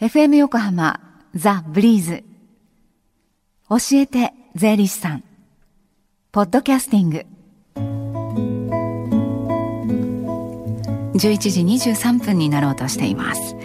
FM 横浜ザ・ブリーズ。教えて税理士さん。ポッドキャスティング。11時23分になろうとしています。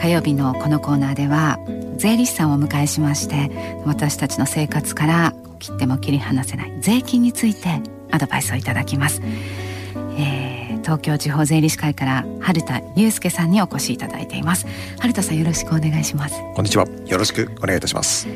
火曜日のこのコーナーでは税理士さんをお迎えしまして私たちの生活から切っても切り離せない税金についてアドバイスをいただきます、東京地方税理士会から春田祐介さんにお越しいただいています。春田さんよろしくお願いします。こんにちは。よろしくお願いいたします。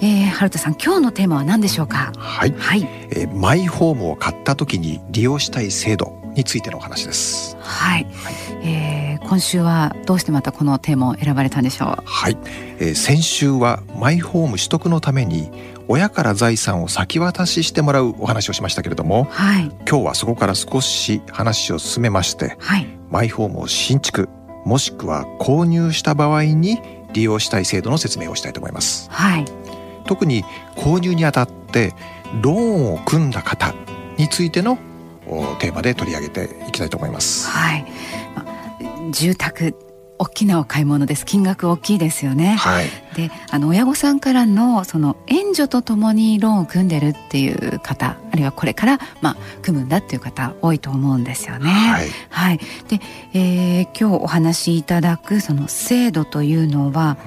えー、春田さん今日のテーマは何でしょうか？はい、はい、えー、マイホームを買った時に利用したい制度についてのお話です。はい、はい、えー、今週はどうしてまたこのテーマを選ばれたんでしょう？はい、えー、先週はマイホーム取得のために親から財産を先渡ししてもらうお話をしましたけれども、はい、今日はそこから少し話を進めまして、はい、マイホームを新築もしくは購入した場合に利用したい制度の説明をしたいと思います。はい、特に購入にあたってローンを組んだ方についてのテーマで取り上げていきたいと思います。はい、住宅大きなお買い物です。金額大きいですよね、はい、であの親御さんからのその援助とともにローンを組んでるっていう方あるいはこれから、まあ、組むんだっていう方多いと思うんですよね。はい、はい、で、えー、今日お話しいただくその制度というのは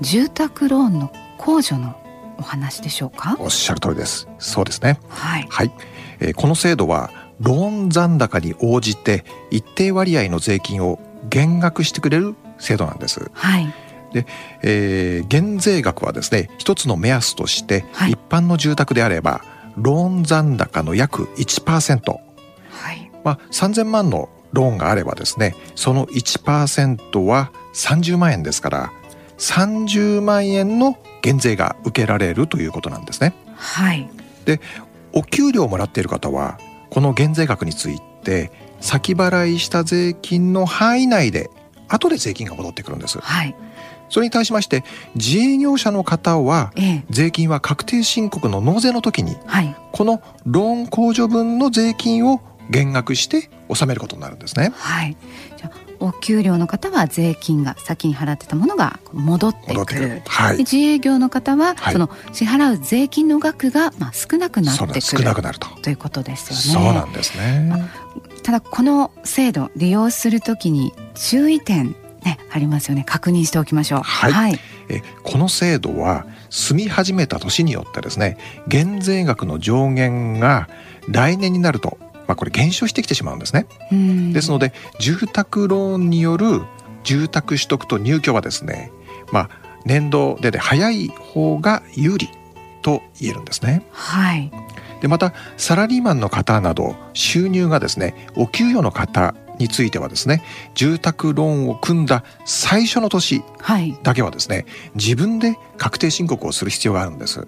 住宅ローンの控除のお話でしょうか？おっしゃる通りです。そうですね。はい、はい。えー、この制度はローン残高に応じて一定割合の税金を減額してくれる制度なんです。はい、で、えー、減税額はですね一つの目安として、はい、一般の住宅であればローン残高の約1%、はい。まあ、3,000万のローンがあればですねその1%は30万円ですから30万円の減税が受けられるということなんですね。はい、でお給料をもらっている方はこの減税額について先払いした税金の範囲内で後で税金が戻ってくるんです。はい、それに対しまして自営業者の方は、税金は確定申告の納税の時に、はい、このローン控除分の税金を減額して納めることになるんですね。はい、じゃお給料の方は税金が先に払ってたものが戻ってくる、はい、自営業の方は、その支払う税金の額がまあ少なくなってくる少なくなるとということですよね。そうなんですね。ただこの制度利用するときに注意点ねありますよね確認しておきましょう。はい。はい、えこの制度は住み始めた年によってですね減税額の上限が来年になるとまあ、これ減少してきてしまうんですね。ですので住宅ローンによる住宅取得と入居はですね、まあ、年度でで早い方が有利と言えるんですね。はい、でまたサラリーマンの方など収入がですねお給与の方についてはですね住宅ローンを組んだ最初の年だけはですね、はい、自分で確定申告をする必要があるんです。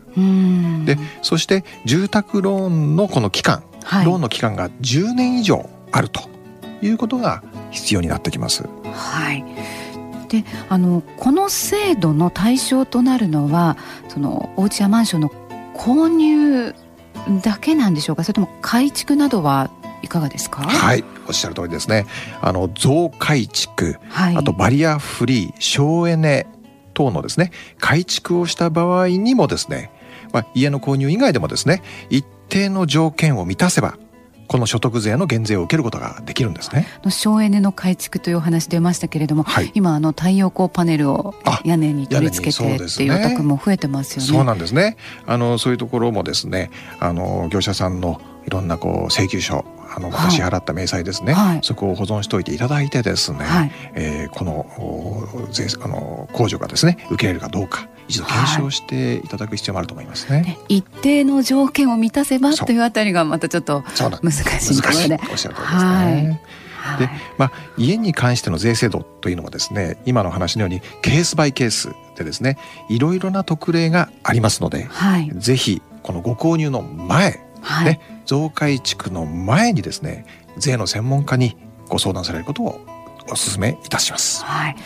でそして住宅ローンのこの期間はい、ローンの期間が10年以上あるということが必要になってきます。はい。であのこの制度の対象となるのはそのお家やマンションの購入だけなんでしょうか？それとも改築などはいかがですか？はい。おっしゃる通りですね。あの増改築、はい、あとバリアフリー省エネ等のですね改築をした場合にもですね、まあ、家の購入以外でもですね一定の条件を満たせばこの所得税の減税を受けることができるんですね。省エネの改築というお話出ましたけれども、はい、今あの太陽光パネルを屋根に取り付けてっていうお宅も増えてますよね。そうなんですね。あのそういうところもですね、あの業者さんのいろんなこう請求書あの支払った明細ですね、はい、そこを保存しておいていただいてですね、はい、えー、この税あの控除がですね受けれるかどうか一度検証していただく必要もあると思いますね。はい、一定の条件を満たせばというあたりがまたちょっと難しいところで。おっしゃる通りですね。でまあ、家に関しての税制度というのはですね今の話のようにケースバイケースでですねいろいろな特例がありますので、はい、ぜひこのご購入の前、はい、ね、増改築の前にですね税の専門家にご相談されることをお勧めいたします。はい。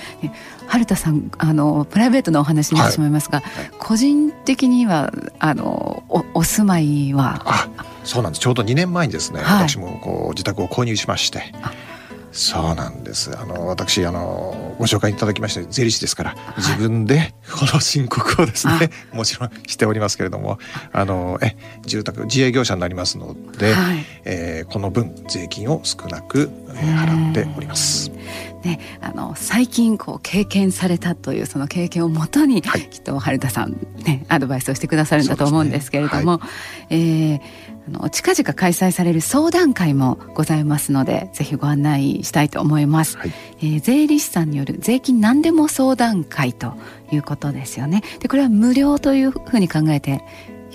春田さんあのプライベートなお話になってしまいますが、はい。はい、個人的にはあのおお住まいは？あそうなんです。ちょうど2年前にですね、はい、私もこう自宅を購入しまして。そうなんです。あの私あのご紹介いただきまして税理士ですから、自分で この申告をですねもちろんしておりますけれどもあのえ住宅自営業者になりますので、はい、えー、この分税金を少なく、えー、払っております。ね、あの最近こう経験されたというその経験をもとに、はい、きっと春田さんねアドバイスをしてくださるんだと思うんですけれども、ね。はい、えー、あの近々開催される相談会もございますのでぜひご案内したいと思います、はい、えー、税理士さんによる税金何でも相談会ということですよね。でこれは無料というふうに考えて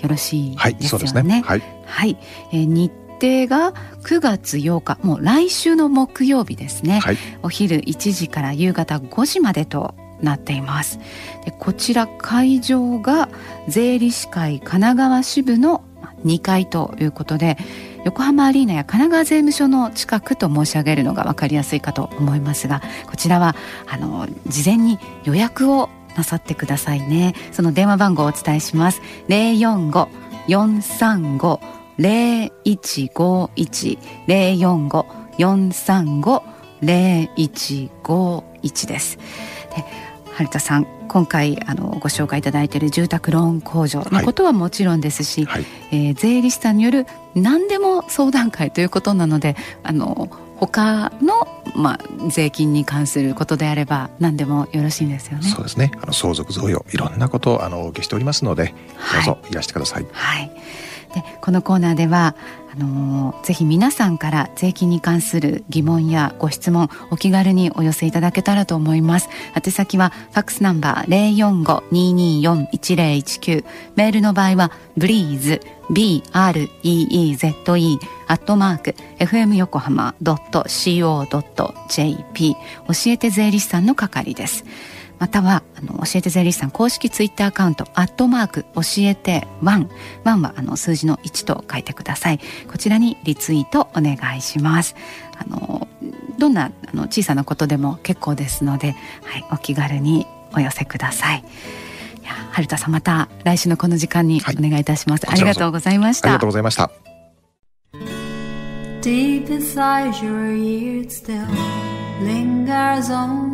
よろしいですよね、ね、はい、はい、えー、日程が9月8日もう来週の木曜日ですね、はい、お昼1時から夕方5時までとなっています。でこちら会場が税理士会神奈川支部の2階ということで横浜アリーナや神奈川税務署の近くと申し上げるのが分かりやすいかと思いますがこちらはあの事前に予約をなさってくださいね。その電話番号をお伝えします。045-435 0151 045-435 0151です。で春田さん今回あのご紹介いただいている住宅ローン控除のことはもちろんですし、はい、えー、税理士さんによる何でも相談会ということなのであの他の、まあ、税金に関することであれば何でもよろしいんですよね。そうですね。あの相続贈与いろんなことをあのお受けしておりますので、どうぞいらしてください。はいでこのコーナーではあのー、ぜひ皆さんから税金に関する疑問やご質問お気軽にお寄せいただけたらと思います。宛先はファックスナンバー045-224-1019メールの場合は breeze breeze アットマーク fm 横浜 .co.jp 教えて税理士さんの係です。またはあの教えて税理士さん公式ツイッターアカウントアットマーク教えてワン。ワンはあの数字の1と書いてください。こちらにリツイートお願いします。あのどんなあの小さなことでも結構ですので、はい、お気軽にお寄せください。いや春田さんまた来週のこの時間にお願いいたします、はい、ありがとうございました。ありがとうございました。Deep inside your ears still lingers on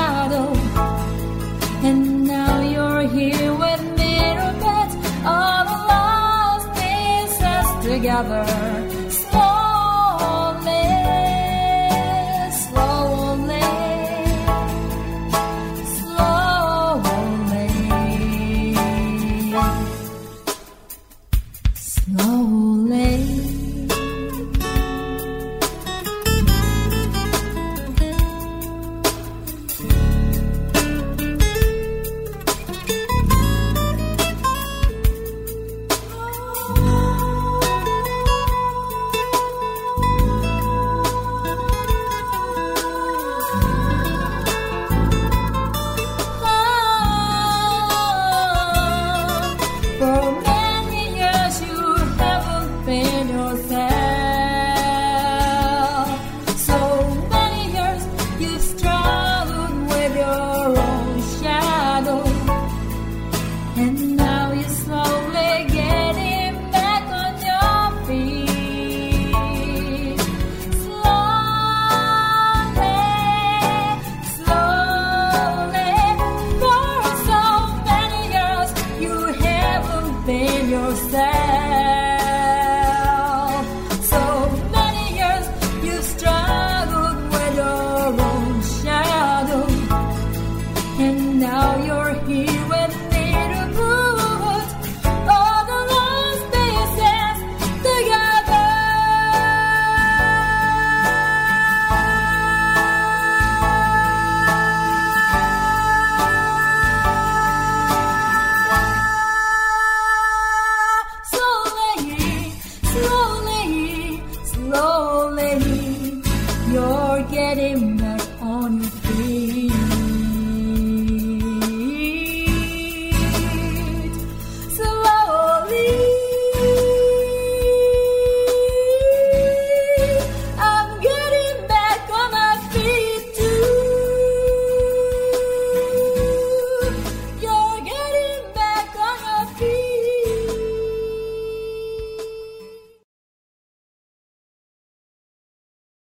another